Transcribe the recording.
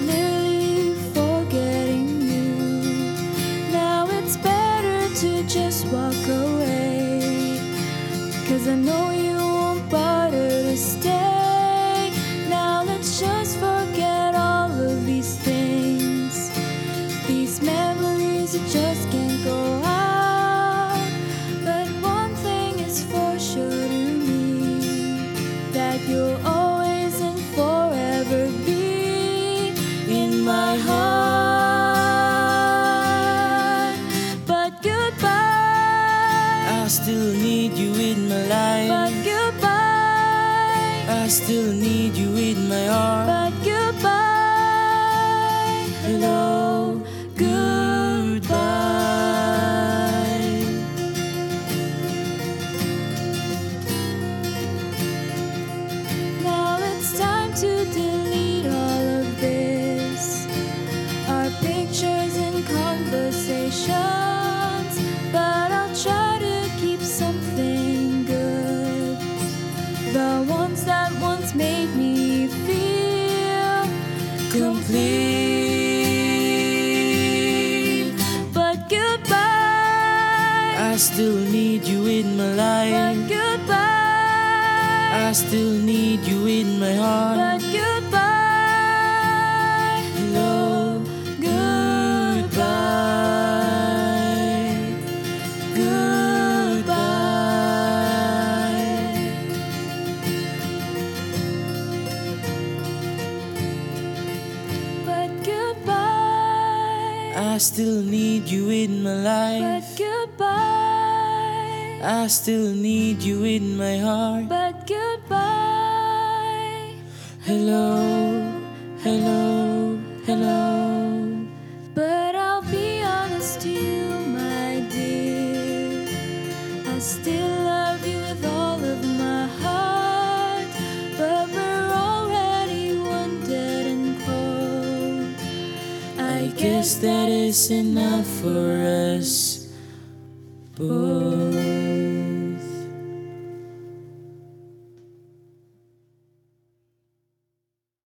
nearly forgetting you. Now it's better to just walk away. Cause I know you won't bother to stay. Now let's just forget all of these things. These memories that just can't go out. But one thing is for sure to me that you'll I still need you in my life. But goodbye. I still need you in my heart. But goodbye. Hello, complete. But goodbye. I still need you in my life. But goodbye. I still need you in my heart. But goodbye. I still need you in my life. But goodbye. I still need you in my heart. But goodbye. Hello, hello, hello. But I'll be honest to you, my dear. I still love you with all of my heart. Guess that is enough for us both.